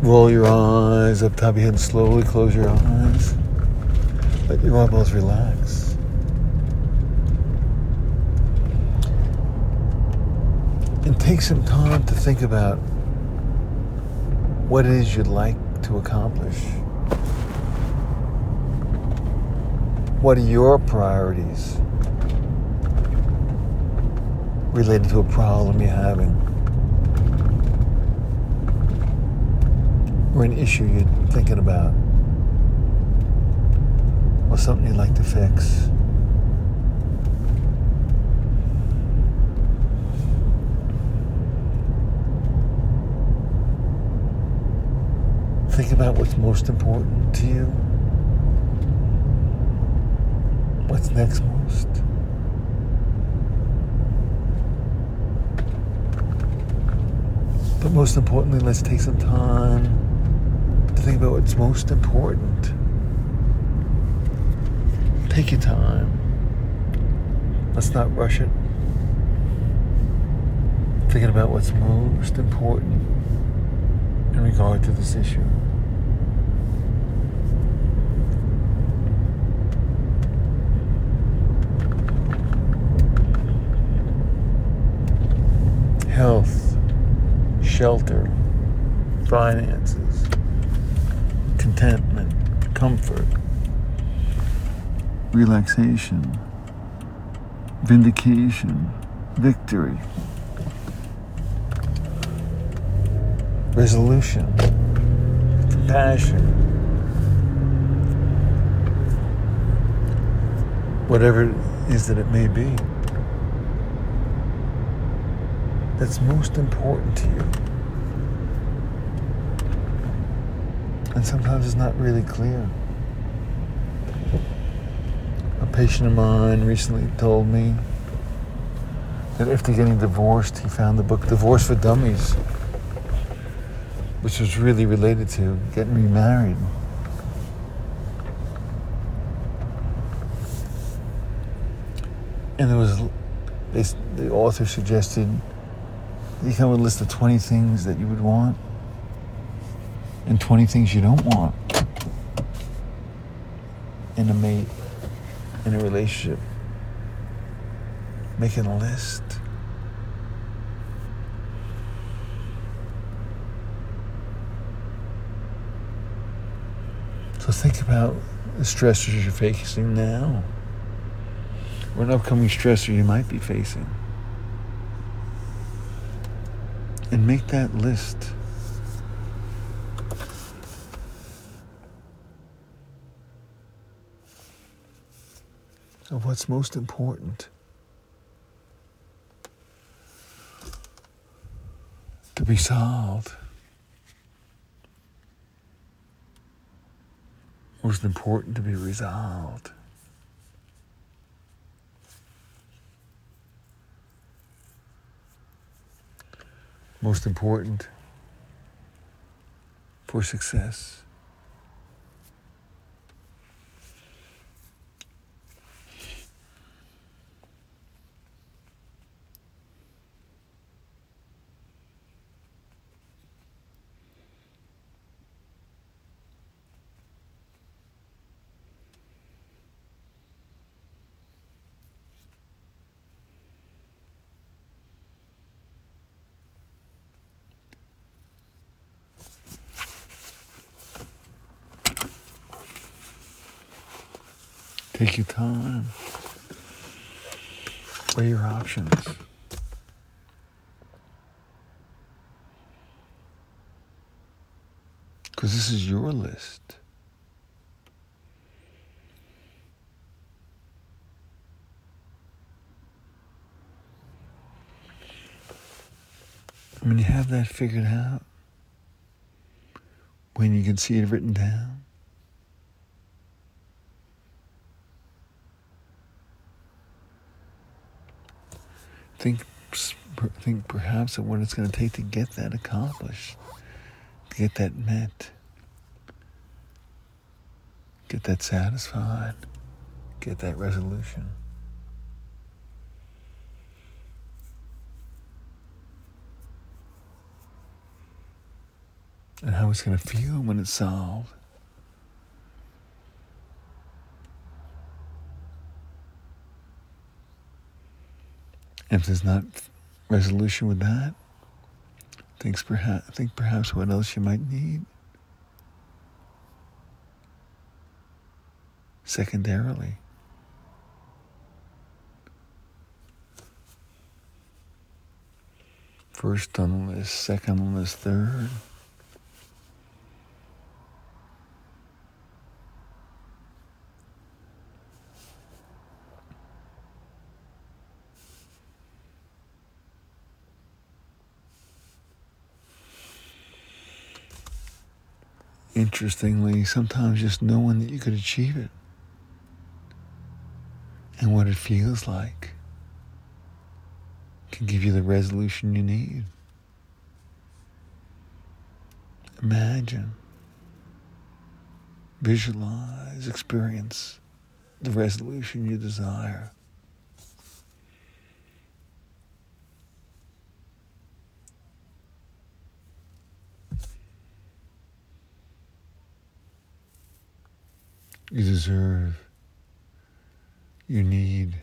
Roll your eyes up top of your head and slowly close your eyes. Let your eyeballs relax. And take some time to think about what it is you'd like to accomplish. What are your priorities related to a problem you're having? Or an issue you're thinking about? Or something you'd like to fix? Think about what's most important to you. What's next most? But most importantly, let's take some time think about what's most important. Take your time. Let's not rush it. Thinking about what's most important in regard to this issue. Health, shelter, finances, contentment, comfort, relaxation, vindication, victory. resolution, compassion, whatever it is that it may be. That's most important to you. And sometimes it's not really clear. A patient of mine recently told me that after getting divorced, he found the book Divorce for Dummies which was really related to getting remarried. And there was, they, the author suggested you come with a list of 20 things that you would want and 20 things you don't want in a mate, in a relationship. Making a list. So think about the stressors you're facing now, or an upcoming stressor you might be facing. And make that list. Of what's most important to be solved. most important to be resolved. Most important for success. Take your time. Weigh your options. Because this is your list. When you have that figured out, when you can see it written down, think think perhaps of what it's going to take to get that accomplished, to get that met, get that satisfied, get that resolution. and how it's going to feel when it's solved. If there's not resolution with that, think perhaps, think perhaps what else you might need. Secondarily, first on the list, second on the list, third. Interestingly, sometimes just knowing that you could achieve it and what it feels like can give you the resolution you need. Imagine, visualize, experience the resolution you desire. You deserve, you need.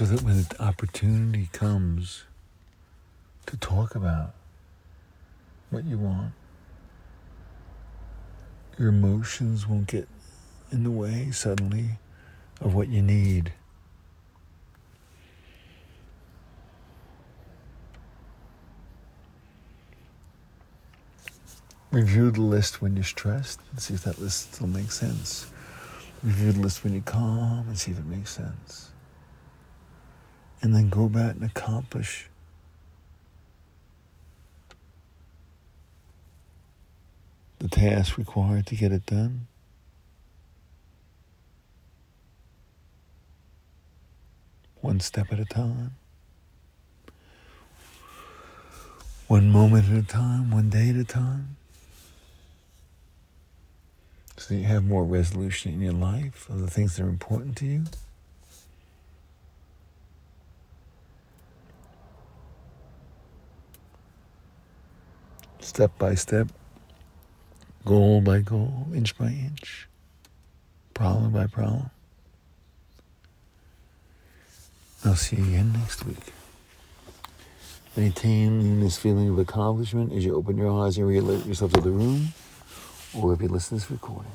So that when the opportunity comes to talk about what you want, your emotions won't get in the way suddenly of what you need. Review the list when you're stressed and see if that list still makes sense. Review the list when you're calm and see if it makes sense and then go back and accomplish the task required to get it done. One step at a time. One moment at a time, one day at a time. So you have more resolution in your life of the things that are important to you. Step by step, goal by goal, inch by inch, problem by problem. I'll see you again next week. Maintain this feeling of accomplishment as you open your eyes and re-alert yourself to the room, or if you listen to this recording.